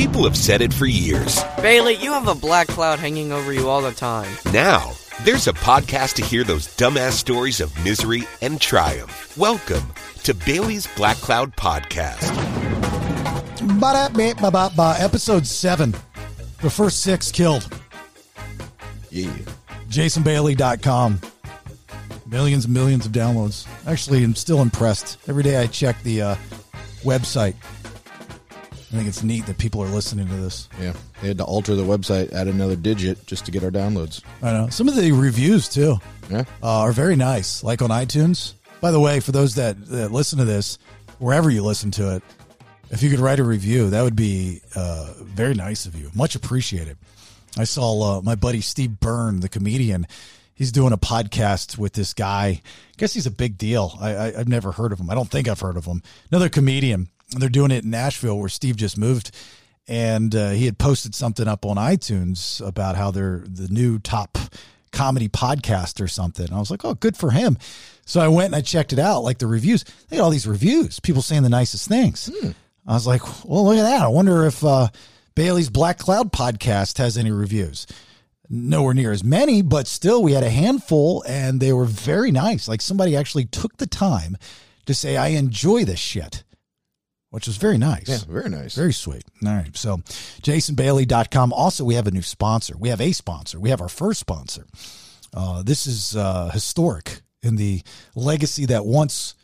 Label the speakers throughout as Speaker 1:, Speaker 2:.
Speaker 1: People have said it for years.
Speaker 2: Bailey, you have a black cloud hanging over you all the time.
Speaker 1: Now, there's a podcast to hear those dumbass stories of misery and triumph. Welcome to Bailey's Black Cloud Podcast.
Speaker 3: Ba-da-ba-ba-ba. Episode 7. The first six killed.
Speaker 4: Yeah.
Speaker 3: JasonBailey.com. Millions and millions of downloads. Actually, I'm still impressed. Every day I check the uh, website. I think it's neat that people are listening to this.
Speaker 4: Yeah. They had to alter the website, add another digit just to get our downloads.
Speaker 3: I know. Some of the reviews, too,
Speaker 4: Yeah.
Speaker 3: uh, are very nice, like on iTunes. By the way, for those that, that listen to this, wherever you listen to it, if you could write a review, that would be uh, very nice of you. Much appreciated. I saw uh, my buddy Steve Byrne, the comedian. He's doing a podcast with this guy. I guess he's a big deal. I, I, I've never heard of him. I don't think I've heard of him. Another comedian. They're doing it in Nashville, where Steve just moved, and uh, he had posted something up on iTunes about how they're the new top comedy podcast or something. And I was like, oh, good for him. So I went and I checked it out, like the reviews. They got all these reviews, people saying the nicest things. I was like, well, look at that. I wonder if uh, Bailey's Black Cloud podcast has any reviews. Nowhere near as many, but still, we had a handful and they were very nice. Like somebody actually took the time to say, I enjoy this shit, which was very nice.
Speaker 4: Yeah. Very nice.
Speaker 3: Very sweet. All right. So, jasonbailey.com. Also, we have a new sponsor. We have a sponsor. We have our first sponsor. Uh, this is uh, historic in the legacy that once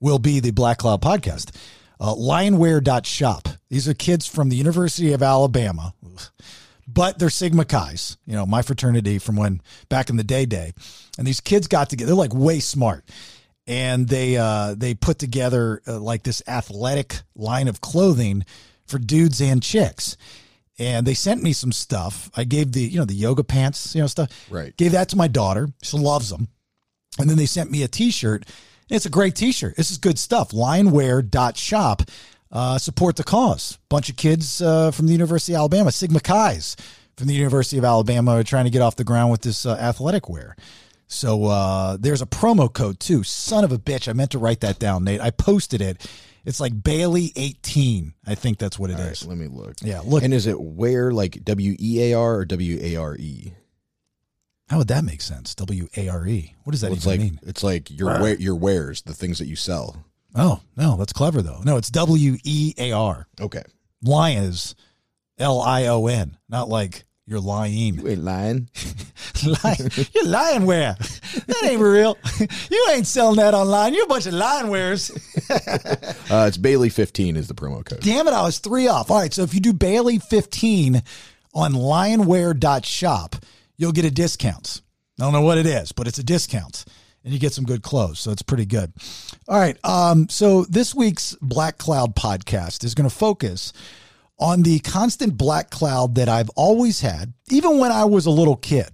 Speaker 3: will be the Black Cloud podcast. Uh, lionwear.shop. These are kids from the University of Alabama, but they're Sigma Chi's, you know, my fraternity from when back in the day day. And these kids got together. They're like way smart and they uh, they put together uh, like this athletic line of clothing for dudes and chicks. And they sent me some stuff. I gave the you know the yoga pants, you know stuff.
Speaker 4: Right.
Speaker 3: Gave that to my daughter. She loves them. And then they sent me a T-shirt. It's a great T-shirt. This is good stuff. Lionwear.shop. Uh, support the cause. Bunch of kids uh, from the University of Alabama, Sigma Chi's from the University of Alabama, are trying to get off the ground with this uh, athletic wear. So uh, there's a promo code too. Son of a bitch. I meant to write that down, Nate. I posted it. It's like Bailey 18. I think that's what it
Speaker 4: All
Speaker 3: is.
Speaker 4: right, let me look.
Speaker 3: Yeah, look.
Speaker 4: And is it where like W E A R or W A R E?
Speaker 3: How would that make sense? W A R E. What does that
Speaker 4: Well, it's
Speaker 3: even
Speaker 4: like
Speaker 3: mean?
Speaker 4: it's like your wear, your wares, the things that you sell.
Speaker 3: Oh, no, that's clever though. No, it's W E A R.
Speaker 4: Okay.
Speaker 3: Lion is L I O N, not like you're lying.
Speaker 4: You ain't lying.
Speaker 3: lying. You're lying where? That ain't real. You ain't selling that online. You're a bunch of lying wares.
Speaker 4: Uh, it's Bailey fifteen is the promo code.
Speaker 3: Damn it, I was three off. All right, so if you do Bailey 15 on lionwear.shop, you'll get a discount. I don't know what it is, but it's a discount. And you get some good clothes, so it's pretty good. All right, um, so this week's Black Cloud podcast is going to focus on the constant black cloud that I've always had, even when I was a little kid,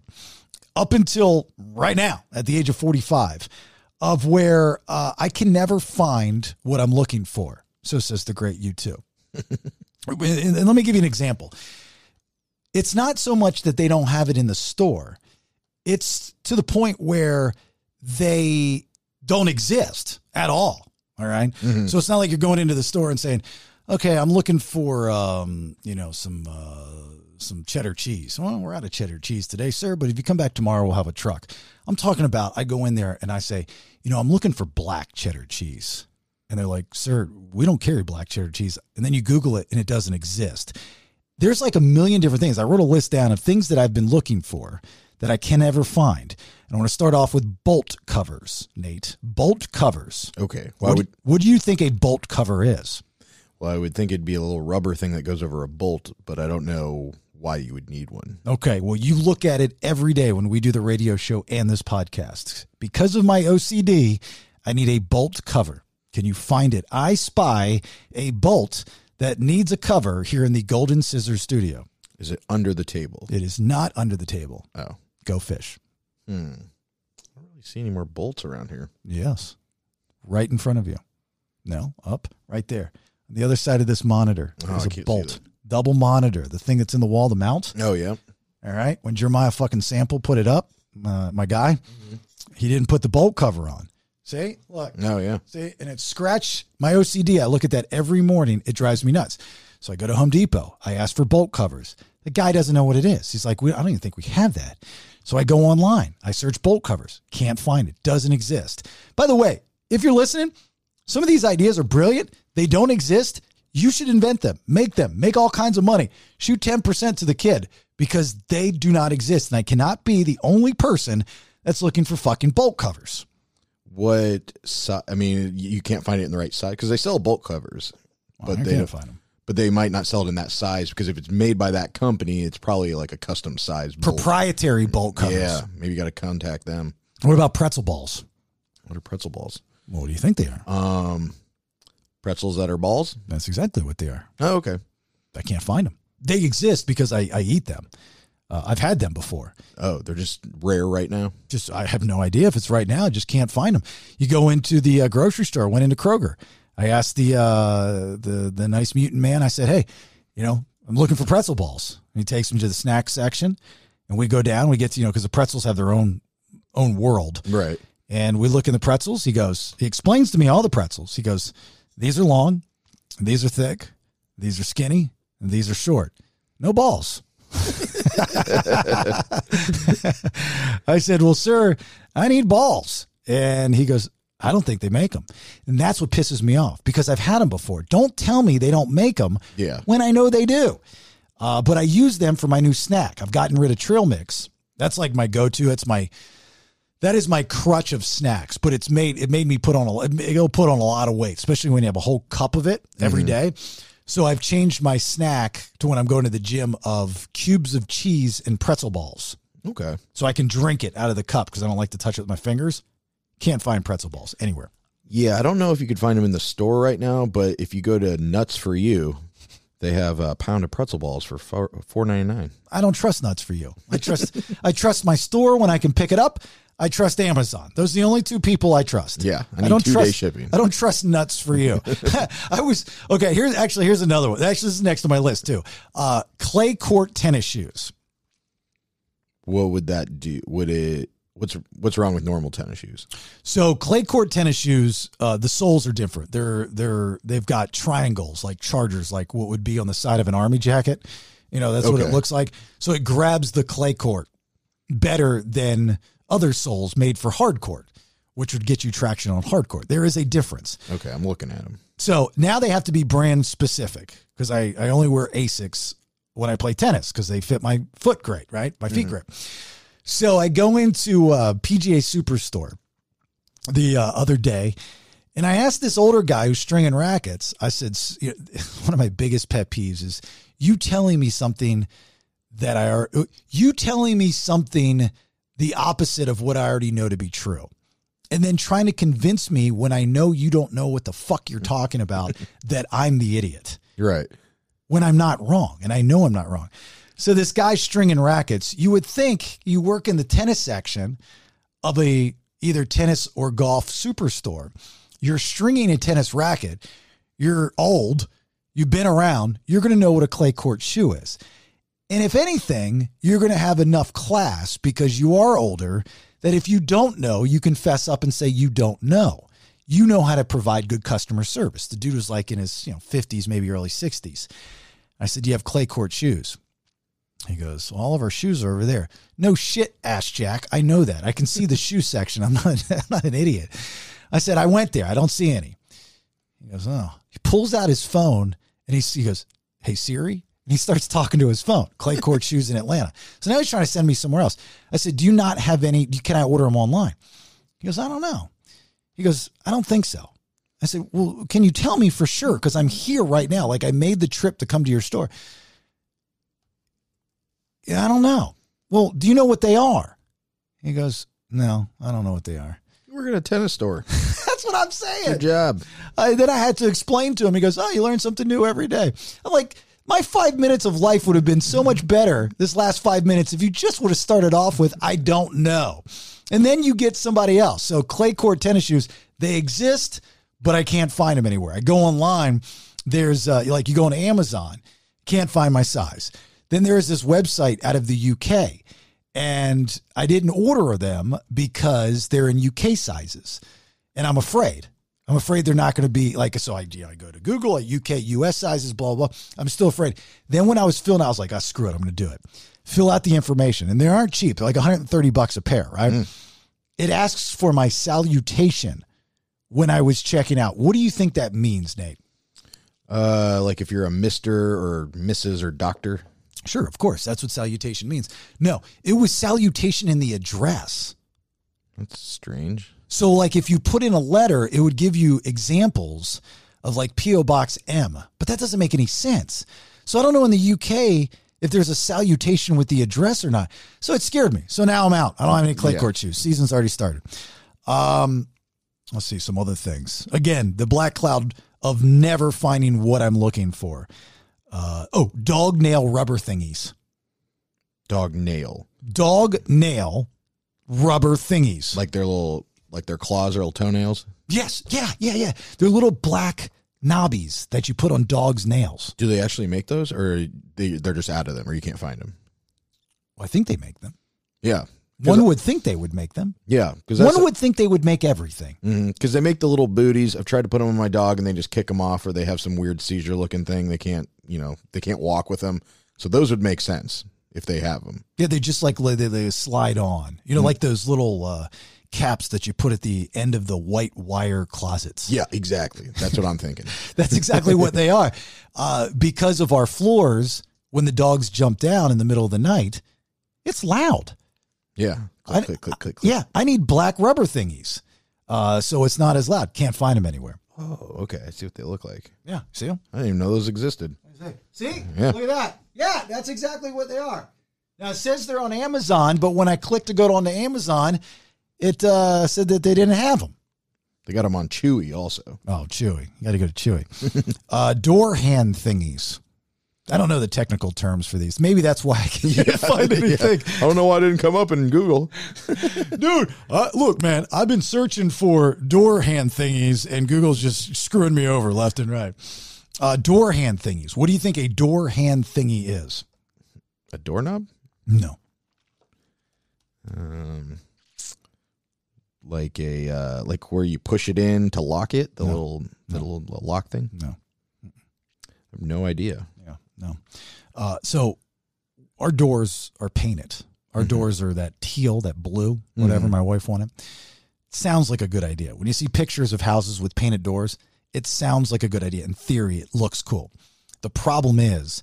Speaker 3: up until right now at the age of 45, of where uh, I can never find what I'm looking for. So says the great U2. and and let me give you an example. It's not so much that they don't have it in the store, it's to the point where they don't exist at all. All right? So it's not like you're going into the store and saying, okay, I'm looking for, um, you know, some, uh, some cheddar cheese. Well, we're out of cheddar cheese today, sir, but if you come back tomorrow, we'll have a truck. I'm talking about, I go in there and I say, you know, I'm looking for black cheddar cheese. And they're like, sir, we don't carry black cheddar cheese. And then you Google it and it doesn't exist. There's like a million different things. I wrote a list down of things that I've been looking for that I can never find. And I want to start off with bolt covers, Nate. Bolt covers.
Speaker 4: Okay. I
Speaker 3: What,
Speaker 4: would
Speaker 3: what do you think a bolt cover is?
Speaker 4: Well I would think it'd be a little rubber thing that goes over a bolt, but I don't know why you would need one.
Speaker 3: Okay, well, you look at it every day when we do the radio show and this podcast. Because of my OCD, I need a bolt cover. Can you find it? I spy a bolt that needs a cover here in the Golden Scissors studio.
Speaker 4: Is it under the table?
Speaker 3: It is not under the table.
Speaker 4: Oh.
Speaker 3: Go fish.
Speaker 4: Hmm. I don't really see any more bolts around here.
Speaker 3: Yes. Right in front of you. No, up, right there. On the other side of this monitor
Speaker 4: Oh,
Speaker 3: is a bolt. Double monitor, the thing that's in the wall, the mount.
Speaker 4: Oh yeah.
Speaker 3: All right. When Jeremiah fucking sample put it up, uh, my guy,
Speaker 4: Mm-hmm.
Speaker 3: he didn't put the bolt cover on. See, look,
Speaker 4: Oh yeah.
Speaker 3: see, and it scratched my OCD. I look at that every morning. It drives me nuts. So I go to Home Depot. I ask for bolt covers. The guy doesn't know what it is. He's like, we, I don't even think we have that. So I go online. I search bolt covers. Can't find it. Doesn't exist. By the way, if you're listening, some of these ideas are brilliant. They don't exist. You should invent them, make them, make all kinds of money. Shoot 10% to the kid because they do not exist. And I cannot be the only person that's looking for fucking bolt covers.
Speaker 4: What si- I mean, you can't find it in the right size because they sell bolt covers,
Speaker 3: Well,
Speaker 4: but they
Speaker 3: can't find them.
Speaker 4: but they might not sell it in that size because if it's made by that company, it's probably like a custom size bolt.
Speaker 3: Proprietary bolt covers.
Speaker 4: Yeah, maybe you got to contact them.
Speaker 3: What about pretzel balls?
Speaker 4: What are pretzel balls?
Speaker 3: What do you think they are?
Speaker 4: Um, pretzels that are balls.
Speaker 3: That's exactly what they are.
Speaker 4: Oh, okay.
Speaker 3: I can't find them. They exist because I, I eat them. Uh, I've had them before.
Speaker 4: Oh, they're just rare right now.
Speaker 3: Just I have no idea if it's right now. I just can't find them. You go into the uh, grocery store. Went into Kroger. I asked the uh, the the nice mutant man. I said, "Hey, you know, I'm looking for pretzel balls." And he takes me to the snack section, and we go down. We get to you know because the pretzels have their own own world.
Speaker 4: Right.
Speaker 3: And we look in the pretzels. He goes, he explains to me all the pretzels. He goes, these are long, these are thick, these are skinny, and these are short. No balls. I said, well, sir, I need balls. And he goes, I don't think they make them. And that's what pisses me off because I've had them before. Don't tell me they don't make them
Speaker 4: Yeah.
Speaker 3: when I know they do. Uh, but I use them for my new snack. I've gotten rid of Trail Mix. That's like my go-to. It's my that is my crutch of snacks. But it's made it made me put on a it'll put on a lot of weight, especially when you have a whole cup of it every mm-hmm. day. So I've changed my snack to when I'm going to the gym of cubes of cheese and pretzel balls,
Speaker 4: Okay.
Speaker 3: so I can drink it out of the cup because I don't like to touch it with my fingers. Can't find pretzel balls anywhere.
Speaker 4: Yeah, I don't know if you could find them in the store right now, but if you go to Nuts for You, they have a pound of pretzel balls for four ninety nine.
Speaker 3: I don't trust nuts for you. I trust I trust my store when I can pick it up. I trust Amazon. Those are the only two people I trust.
Speaker 4: Yeah, I need two-day
Speaker 3: trust,
Speaker 4: shipping.
Speaker 3: I don't trust nuts for you. I was okay. Here's actually here's another one. Actually, this is next to my list too. Uh, clay court tennis shoes.
Speaker 4: What would that do? Would it? What's what's wrong with normal tennis shoes?
Speaker 3: So clay court tennis shoes, uh, the soles are different. They're they're they've got triangles like chargers, like what would be on the side of an army jacket. You know, that's what it looks like. So it grabs the clay court better than other soles made for hard court, which would get you traction on hard court. There is a difference.
Speaker 4: Okay, I'm looking at them.
Speaker 3: So now they have to be brand specific because I, I only wear Asics when I play tennis because they fit my foot great, right? My feet great. So I go into uh, PGA Superstore the uh, other day and I asked this older guy who's stringing rackets, I said, s- you know, one of my biggest pet peeves is you telling me something that I are you telling me something the opposite of what I already know to be true. And then trying to convince me when I know you don't know what the fuck you're talking about that I'm the idiot
Speaker 4: You're right.
Speaker 3: when I'm not wrong. And I know I'm not wrong. So this guy stringing rackets. You would think you work in the tennis section of a either tennis or golf superstore. You're stringing a tennis racket. You're old. You've been around. You're going to know what a clay court shoe is. And if anything, you're going to have enough class because you are older that if you don't know, you can fess up and say you don't know. You know how to provide good customer service. The dude was like in his, you know, 50s, maybe early 60s. I said, "Do you have clay court shoes?" He goes, "All of our shoes are over there." No shit, ass Jack. I know that. I can see the shoe section. I'm not I'm not an idiot. I said, "I went there. I don't see any." He goes, "Oh." He pulls out his phone and he, he goes, "Hey Siri." And he starts talking to his phone. Clay court shoes in Atlanta. So now he's trying to send me somewhere else. I said, "Do you not have any? Can I order them online?" He goes, "I don't know." He goes, "I don't think so." I said, Well, can you tell me for sure? Because I'm here right now. Like I made the trip to come to your store. Yeah, I don't know. Well, do you know what they are? He goes, No, I don't know what they are.
Speaker 4: You work at a tennis store.
Speaker 3: That's what I'm saying.
Speaker 4: Good job.
Speaker 3: I, then I had to explain to him. He goes, "Oh, you learn something new every day." I'm like, my five minutes of life would have been so much better this last five minutes if you just would have started off with "I don't know," and then you get somebody else. So clay court tennis shoes, they exist, but I can't find them anywhere. I go online. There's uh, like you go on Amazon, can't find my size. Then there is this website out of the UK, and I didn't order them because they're in UK sizes and I'm afraid. I'm afraid they're not going to be like, so I, you know, I go to Google at UK, US sizes, blah, blah. I'm still afraid. Then when I was filling out, I was like, oh, screw it. I'm going to do it. Fill out the information. And they aren't cheap. They're like 130 bucks a pair, right? It asks for my salutation when I was checking out. What do you think that means, Nate?
Speaker 4: Uh, like if you're a Mister or Mrs. or Doctor.
Speaker 3: Sure, of course. That's what salutation means. No, it was salutation in the address.
Speaker 4: That's strange.
Speaker 3: So, like, if you put in a letter, it would give you examples of like P.O. Box M, but that doesn't make any sense. So, I don't know in the UK if there's a salutation with the address or not. So, it scared me. So, now I'm out. I don't have any clay
Speaker 4: Yeah.
Speaker 3: court shoes. Season's already started. Um, let's see some other things. Again, the black cloud of never finding what I'm looking for. Uh, oh, dog nail rubber thingies.
Speaker 4: Dog nail,
Speaker 3: Dog nail rubber thingies.
Speaker 4: like their little, like their claws or little toenails.
Speaker 3: Yes, yeah, yeah, yeah. They're little black knobbies that you put on dogs' nails.
Speaker 4: Do they actually make those, or they they're just out of them, or you can't find them?
Speaker 3: Well, I think they make them.
Speaker 4: Yeah,
Speaker 3: One would think they would make them.
Speaker 4: yeah, because
Speaker 3: One would think they would make everything.
Speaker 4: because they make the little booties. I've tried to put them on my dog, and they just kick them off, or they have some weird seizure looking thing. They can't, you know, they can't walk with them. So those would make sense if they have them.
Speaker 3: Yeah, they just like they, they slide on. You know, like those little uh, caps that you put at the end of the white wire closets.
Speaker 4: Yeah, exactly. That's what I'm thinking.
Speaker 3: That's exactly what they are. Uh, because of our floors, when the dogs jump down in the middle of the night, it's loud.
Speaker 4: Yeah,
Speaker 3: I-
Speaker 4: click, click, click, click, click.
Speaker 3: Yeah, I need black rubber thingies. Uh, so it's not as loud. Can't find them anywhere.
Speaker 4: Oh, okay. I see what they look like.
Speaker 3: Yeah, see them?
Speaker 4: I didn't even know those existed.
Speaker 3: See?
Speaker 4: Yeah.
Speaker 3: Look at that. Yeah, that's exactly what they are. Now it says they're on Amazon, but when I click to go on to Amazon, it uh, said that they didn't have them.
Speaker 4: They got them on Chewy also.
Speaker 3: Oh, Chewy. You got to go to Chewy. uh, door hand thingies. I don't know the technical terms for these. Maybe that's why I can't find anything.
Speaker 4: I don't know why I didn't come up in Google.
Speaker 3: Dude, uh, look, man, I've been searching for door hand thingies, and Google's just screwing me over left and right. Uh, door hand thingies. What do you think a door hand thingy is?
Speaker 4: A doorknob?
Speaker 3: No.
Speaker 4: Um, like a uh, like where you push it in to lock it, the
Speaker 3: No.
Speaker 4: little the little lock thing.
Speaker 3: No.
Speaker 4: I have no idea.
Speaker 3: Yeah, no. Uh, so our doors are painted. Our doors are that teal, that blue, whatever my wife wanted. Sounds like a good idea. When you see pictures of houses with painted doors, it sounds like a good idea. In theory, it looks cool. The problem is,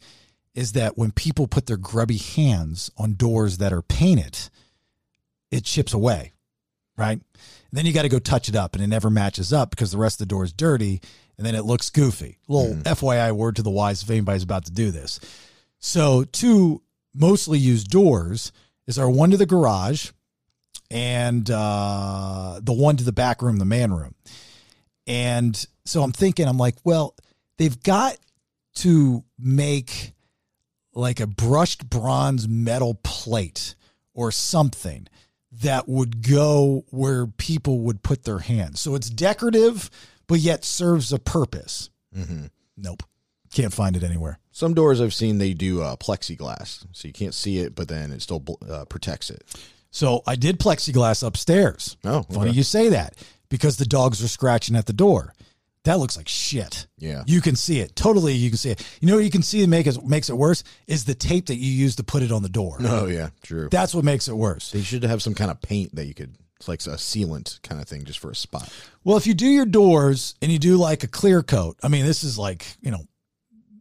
Speaker 3: is that when people put their grubby hands on doors that are painted, it chips away, right? then you got to go touch it up, and it never matches up because the rest of the door is dirty, and then it looks goofy. Little FYI word to the wise if anybody's about to do this. So, two mostly used doors is our one to the garage and uh, the one to the back room, the man room. And so I'm thinking, I'm like, well, they've got to make like a brushed bronze metal plate or something that would go where people would put their hands. So it's decorative, but yet serves a purpose. Nope. Can't find it anywhere.
Speaker 4: Some doors I've seen they do uh, plexiglass, so you can't see it, but then it still uh, protects it.
Speaker 3: So I did plexiglass upstairs.
Speaker 4: Oh,
Speaker 3: Funny you say that because the dogs are scratching at the door. That looks like shit.
Speaker 4: Yeah.
Speaker 3: You can see it. Totally you can see it. You know what you can see that make it, makes it worse is the tape that you use to put it on the door.
Speaker 4: Oh yeah, true.
Speaker 3: That's what makes it worse.
Speaker 4: They should have some kind of paint that you could. It's like a sealant kind of thing, just for a spot.
Speaker 3: Well, if you do your doors and you do like a clear coat, I mean, this is like, you know,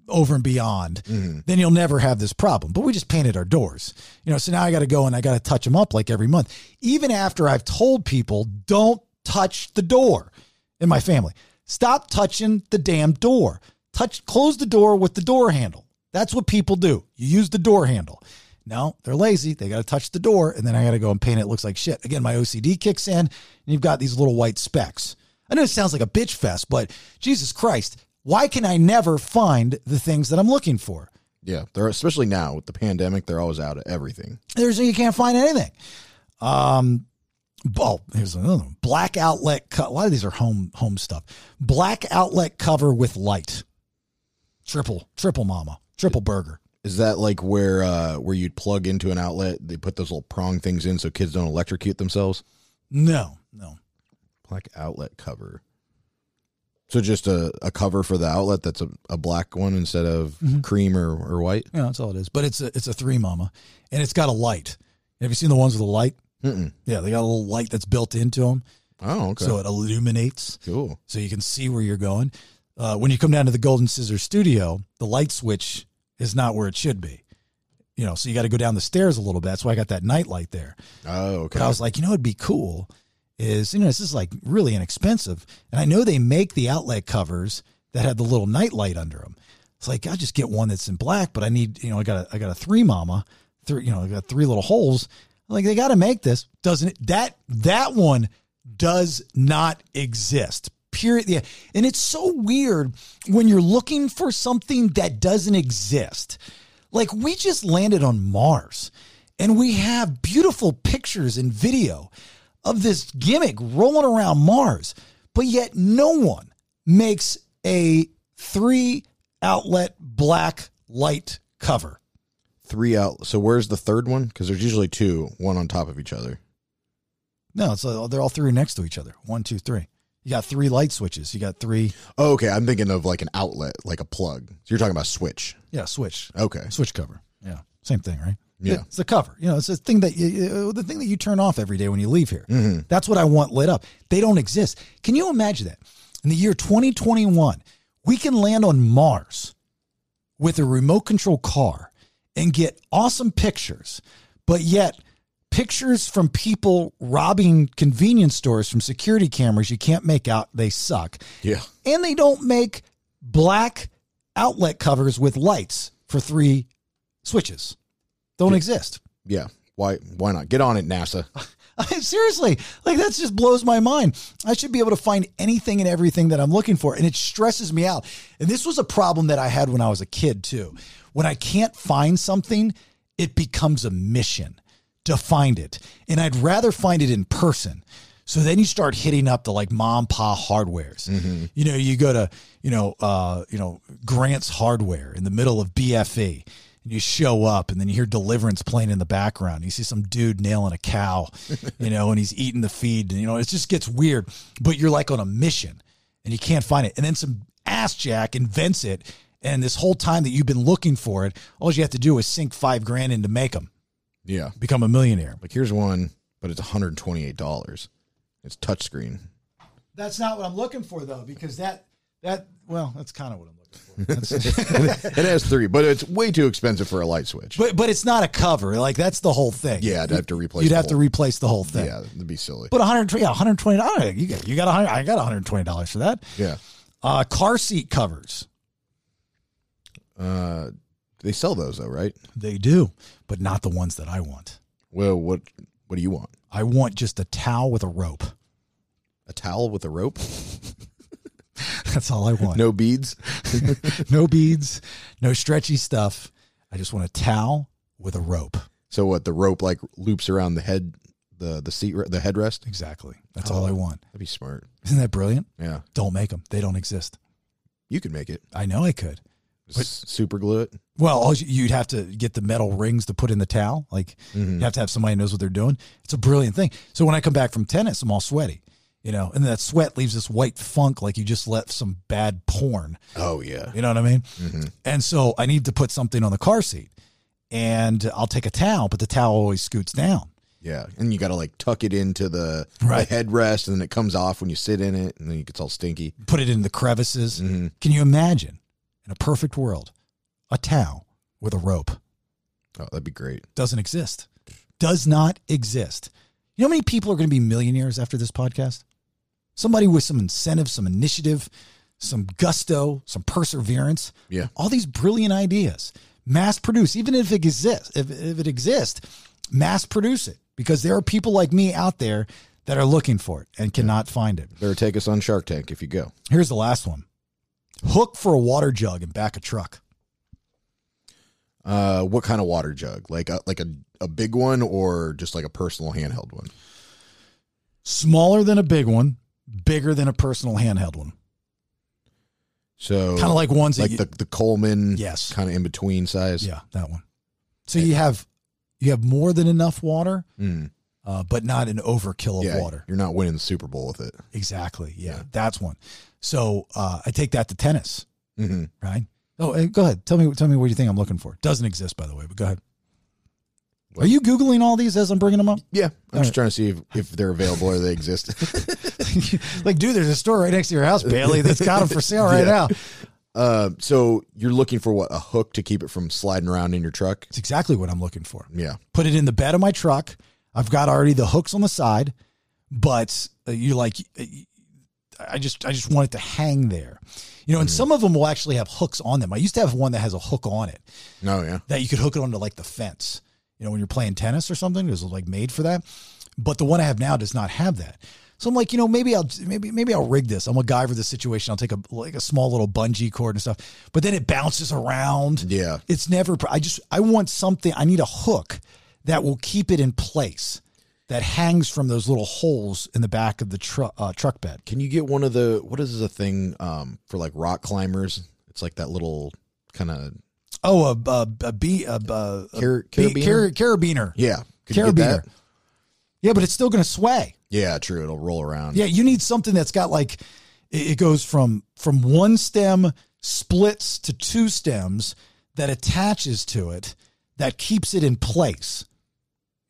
Speaker 3: over and beyond, mm-hmm. then you'll never have this problem. But we just painted our doors, you know, so now I got to go and I got to touch them up like every month. Even after I've told people, don't touch the door in my family, stop touching the damn door. Touch, close the door with the door handle. That's what people do. You use the door handle. No, they're lazy. They got to touch the door, and then I got to go and paint it. It looks like shit. Again, my OCD kicks in, and you've got these little white specks. I know it sounds like a bitch fest, but Jesus Christ, why can I never find the things that I'm looking for?
Speaker 4: Yeah, they're especially now with the pandemic, they're always out of everything.
Speaker 3: There's you can't find anything. Um, oh, here's another one. Black outlet cut. A lot of these are home home stuff. Black outlet cover with light. Triple, triple mama, triple burger.
Speaker 4: Is that like where uh where you'd plug into an outlet? They put those little prong things in so kids don't electrocute themselves.
Speaker 3: No, no.
Speaker 4: Black outlet cover. So just a, a cover for the outlet that's a, a black one instead of cream or, or white.
Speaker 3: Yeah, that's all it is. But it's a it's a three mama, and it's got a light. Have you seen the ones with a light?
Speaker 4: Mm-mm.
Speaker 3: Yeah, they got a little light that's built into them,
Speaker 4: Oh, okay.
Speaker 3: so it illuminates,
Speaker 4: cool.
Speaker 3: so you can see where you're going. Uh, when you come down to the Golden Scissors Studio, the light switch is not where it should be. You know, so you got to go down the stairs a little bit. That's why I got that night light there.
Speaker 4: Oh, okay.
Speaker 3: But I was like, you know, it'd be cool is, you know, this is like really inexpensive. And I know they make the outlet covers that have the little night light under them. It's like, I just get one that's in black, but I need, you know, I got a, I got a three mama, three, you know, I got three little holes. Like they got to make this. Doesn't it? That, that one does not exist. Period. Yeah. And it's so weird when you're looking for something that doesn't exist. Like we just landed on Mars and we have beautiful pictures and video of this gimmick rolling around Mars, but yet no one makes a three outlet black light cover.
Speaker 4: Three out. So where's the third one? Because there's usually two, one on top of each other.
Speaker 3: No, it's uh, they're all three next to each other. One, two, three. You got three light switches. You got three.
Speaker 4: Oh, okay. I'm thinking of like an outlet, like a plug. So you're talking about switch.
Speaker 3: Yeah, switch.
Speaker 4: Okay.
Speaker 3: Switch cover. Yeah, same thing, right?
Speaker 4: Yeah.
Speaker 3: it's the cover. You know, it's the thing that you, the thing that you turn off every day when you leave here.
Speaker 4: Mm-hmm.
Speaker 3: That's what I want lit up. They don't exist. Can you imagine that? In the year 2021, we can land on Mars with a remote control car and get awesome pictures, but yet pictures from people robbing convenience stores from security cameras you can't make out. They suck.
Speaker 4: Yeah.
Speaker 3: And they don't make black outlet covers with lights for three switches. Don't exist.
Speaker 4: Yeah. Why? Why not? Get on it, NASA.
Speaker 3: Seriously, like that just blows my mind. I should be able to find anything and everything that I'm looking for, and it stresses me out. And this was a problem that I had when I was a kid too. When I can't find something, it becomes a mission to find it, and I'd rather find it in person. So then you start hitting up the like mom pa hardwares. You know, you go to you know uh, you know Grant's Hardware in the middle of BFE and you show up and then you hear deliverance playing in the background you see some dude nailing a cow you know and he's eating the feed and you know it just gets weird but you're like on a mission and you can't find it and then some ass jack invents it and this whole time that you've been looking for it all you have to do is sink five grand in to make them
Speaker 4: Yeah.
Speaker 3: become a millionaire
Speaker 4: Like here's one, but it's $128. It's touchscreen.
Speaker 3: that's not what i'm looking for though because that that well that's kind of what i'm looking for That's-
Speaker 4: it has three, but it's way too expensive for a light switch.
Speaker 3: but but it's not a cover like that's the whole thing
Speaker 4: yeah, I'd have to replace.
Speaker 3: you'd
Speaker 4: the
Speaker 3: have to
Speaker 4: whole-
Speaker 3: replace the whole thing
Speaker 4: Yeah, that'd be silly.
Speaker 3: But 120, yeah, 120 dollars. You got, you got 100. I got 120 dollars for that.
Speaker 4: yeah.
Speaker 3: Uh, car seat covers.
Speaker 4: Uh, they sell those though, right?
Speaker 3: They do, but not the ones that I want.
Speaker 4: Well, what what do you want?
Speaker 3: I want just a towel with a rope.
Speaker 4: A towel with a rope?
Speaker 3: That's all I want.
Speaker 4: No beads?
Speaker 3: no beads, no stretchy stuff. I just want a towel with a rope.
Speaker 4: So what? The rope like loops around the head, the the seat, the headrest.
Speaker 3: Exactly. That's oh, all I want.
Speaker 4: That'd be smart.
Speaker 3: Isn't that brilliant?
Speaker 4: Yeah,
Speaker 3: Don't make them. They don't exist.
Speaker 4: you could make it.
Speaker 3: I know I could.
Speaker 4: Just super glue it.
Speaker 3: Well, you'd have to get the metal rings to put in the towel. Like mm-hmm. you have to have somebody who knows what they're doing. It's a brilliant thing. So when I come back from tennis, I'm all sweaty, you know, and that sweat leaves this white funk like you just left some bad porn.
Speaker 4: Oh yeah.
Speaker 3: You know what I mean? And so I need to put something on the car seat, and I'll take a towel, but the towel always scoots down.
Speaker 4: Yeah, and you got to like tuck it into the,
Speaker 3: Right.
Speaker 4: the headrest, and then it comes off when you sit in it, and then it gets all stinky.
Speaker 3: Put it in the crevices.
Speaker 4: Mm-hmm.
Speaker 3: Can you imagine, in a perfect world, a towel with a rope?
Speaker 4: Oh, that'd be great.
Speaker 3: doesn't exist. Does not exist. You know how many people are going to be millionaires after this podcast? Somebody with some incentive, some initiative, some gusto, some perseverance.
Speaker 4: Yeah.
Speaker 3: All these brilliant ideas. Mass produce, even if it exists, if, if it exists, mass produce it because there are people like me out there that are looking for it and cannot find it.
Speaker 4: Better take us on Shark Tank if you go.
Speaker 3: Here's the last one. Hook for a water jug and back a truck.
Speaker 4: Uh, what kind of water jug? Like a like a, a big one or just like a personal handheld one?
Speaker 3: Smaller than a big one, bigger than a personal handheld one.
Speaker 4: So
Speaker 3: Kind of like ones that
Speaker 4: like
Speaker 3: you-
Speaker 4: the the Coleman,
Speaker 3: Yes.
Speaker 4: kind of in between size.
Speaker 3: Yeah, that one. So you have you have more than enough water,
Speaker 4: Mm.
Speaker 3: uh, but not an overkill of
Speaker 4: yeah,
Speaker 3: water.
Speaker 4: you're not winning the Super Bowl with it.
Speaker 3: Exactly. Yeah, that's one. So uh, I take that to tennis,
Speaker 4: hmm
Speaker 3: right? Oh, go ahead. Tell me. Tell me what you think I'm looking for. Doesn't exist, by the way. But go ahead. Are you googling all these as I'm bringing them up?
Speaker 4: Yeah, I'm
Speaker 3: All
Speaker 4: just trying to see if, if they're available or they exist.
Speaker 3: like, dude, there's a store right next to your house, Bailey, that's got them for sale right
Speaker 4: Yeah.
Speaker 3: now.
Speaker 4: uh, so you're looking for what a hook to keep it from sliding around in your truck?
Speaker 3: It's exactly what I'm looking for.
Speaker 4: Yeah,
Speaker 3: Put it in the bed of my truck. I've got already the hooks on the side, but uh, you like, uh, I just, I just want it to hang there. You know, and some of them will actually have hooks on them. I used to have one that has a hook on it.
Speaker 4: oh yeah,
Speaker 3: that you could hook it onto like the fence. You know, when you're playing tennis or something, it was like made for that. But the one I have now does not have that. So I'm like, you know, maybe I'll maybe maybe I'll rig this. I'm a guy for this situation. I'll take a like a small little bungee cord and stuff. But then it bounces around.
Speaker 4: yeah.
Speaker 3: It's never. I just I want something. I need a hook that will keep it in place. That hangs from those little holes in the back of the truck uh, truck bed.
Speaker 4: Can you get one of the what is the thing um, for like rock climbers? It's like that little kind of
Speaker 3: Oh, a a, a, bee, a, a,
Speaker 4: Car-
Speaker 3: bee-
Speaker 4: carabiner?
Speaker 3: car- carabiner.
Speaker 4: yeah. Could you get
Speaker 3: Carabiner.
Speaker 4: that?
Speaker 3: Yeah, but it's still going to sway.
Speaker 4: Yeah, true. It'll roll around.
Speaker 3: Yeah, you need something that's got like it it goes from from one stem splits to two stems that attaches to it that keeps it in place.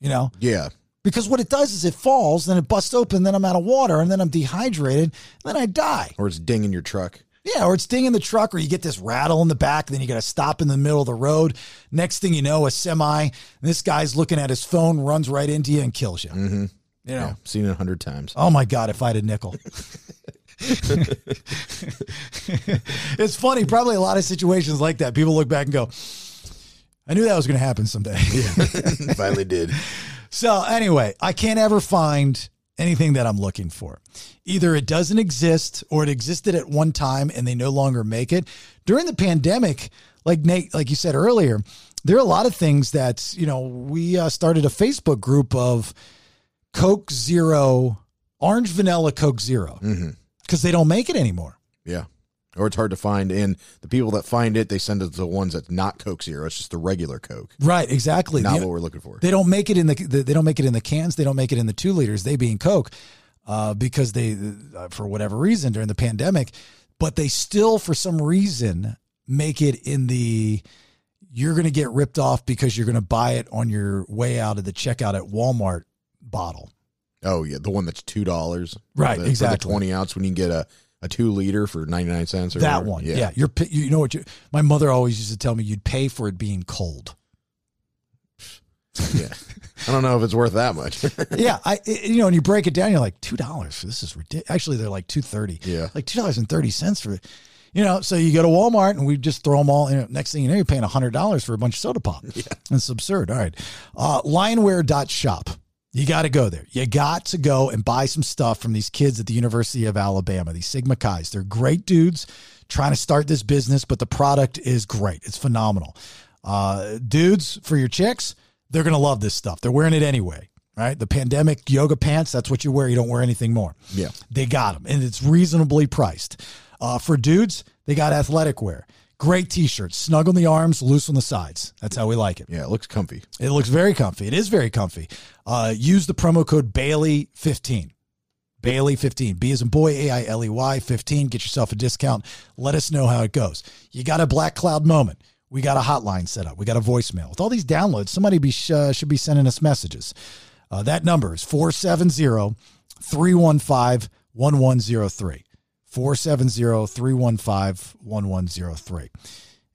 Speaker 3: You know,
Speaker 4: yeah,
Speaker 3: because what it does is it falls, then it busts open, then I'm out of water, and then I'm dehydrated, and then I die.
Speaker 4: or it's dinging your truck.
Speaker 3: Yeah, or it's ding in the truck, or you get this rattle in the back, then you got to stop in the middle of the road. Next thing you know, a semi, this guy's looking at his phone, runs right into you and kills you.
Speaker 4: Mm-hmm.
Speaker 3: You know,
Speaker 4: Yeah, seen it a hundred times.
Speaker 3: Oh my God, if I had a nickel. it's funny, probably a lot of situations like that. People look back and go, I knew that was going to happen someday.
Speaker 4: yeah, Finally did.
Speaker 3: so, anyway, I can't ever find anything that I'm looking for. Either it doesn't exist or it existed at one time and they no longer make it. During the pandemic, like Nate, like you said earlier, there are a lot of things that, you know, we uh, started a Facebook group of Coke Zero, orange vanilla Coke Zero,
Speaker 4: hmm
Speaker 3: because they don't make it anymore.
Speaker 4: Yeah. Or it's hard to find. And the people that find it, they send it to the ones that's not Coke Zero. It's just the regular Coke.
Speaker 3: Right, exactly.
Speaker 4: Not
Speaker 3: The-
Speaker 4: what we're looking for.
Speaker 3: they don't make it in the, the they don't make it in the cans. They don't make it in the two liters. They being Coke, uh, because they uh, for whatever reason during the pandemic, but they still for some reason make it in the. You're going to get ripped off because you're going to buy it on your way out of the checkout at Walmart bottle.
Speaker 4: Oh yeah, the one that's two dollars.
Speaker 3: Right,
Speaker 4: the,
Speaker 3: exactly.
Speaker 4: The twenty ounce when you can get a, a two liter for ninety nine cents. Or
Speaker 3: that
Speaker 4: whatever.
Speaker 3: one, yeah. You're you know what you. My mother always used to tell me you'd pay for it being cold.
Speaker 4: yeah. I don't know if it's worth that much.
Speaker 3: yeah, I it- you know, and you break it down, you're like two dollars. This is ridiculous. Actually, they're like two thirty.
Speaker 4: yeah.
Speaker 3: like two dollars and thirty cents for, it. you know. So you go to Walmart and we just throw them all. in. next thing you know, you're paying hundred dollars for a bunch of soda pop. Yeah, it's absurd. All right, uh, lionwear.shop. You got to go there. You got to go and buy some stuff from these kids at the University of Alabama. These Sigma Chi's. They're great dudes trying to start this business, but the product is great. It's phenomenal. Uh, dudes for your chicks, they're gonna love this stuff. They're wearing it anyway. Right, the pandemic yoga pants. That's what you wear. You don't wear anything more.
Speaker 4: Yeah.
Speaker 3: They got them, and it's reasonably priced. Uh, for dudes, they got athletic wear. Great t-shirt, snug on the arms, loose on the sides. That's how we like it.
Speaker 4: Yeah. It looks comfy.
Speaker 3: It looks very comfy. It is very comfy. Uh, use the promo code Bailey fifteen. Bailey fifteen. B as in boy, A I L E Y fifteen. Get yourself a discount. Let us know how it goes. You got a black cloud moment. We got a hotline set up. We got a voicemail. With all these downloads, somebody be uh, should be sending us messages. Uh, that number is 470 315 1103. 470 315 1103.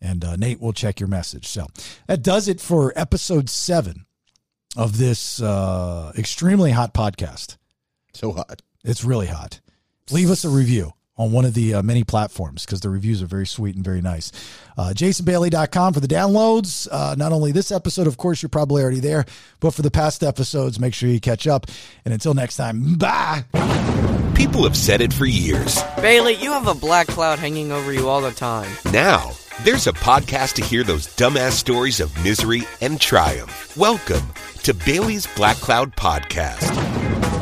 Speaker 3: And uh, Nate will check your message. So that does it for episode seven of this uh, extremely hot podcast.
Speaker 4: So hot.
Speaker 3: It's really hot. Leave us a review on one of the uh, many platforms because the reviews are very sweet and very nice. Uh, JasonBailey.com for the downloads. Uh, not only this episode, of course, you're probably already there, but for the past episodes, make sure you catch up. And until next time, bye.
Speaker 1: People have said it for years.
Speaker 2: Bailey, you have a black cloud hanging over you all the time.
Speaker 1: Now, there's a podcast to hear those dumbass stories of misery and triumph. Welcome to Bailey's Black Cloud Podcast.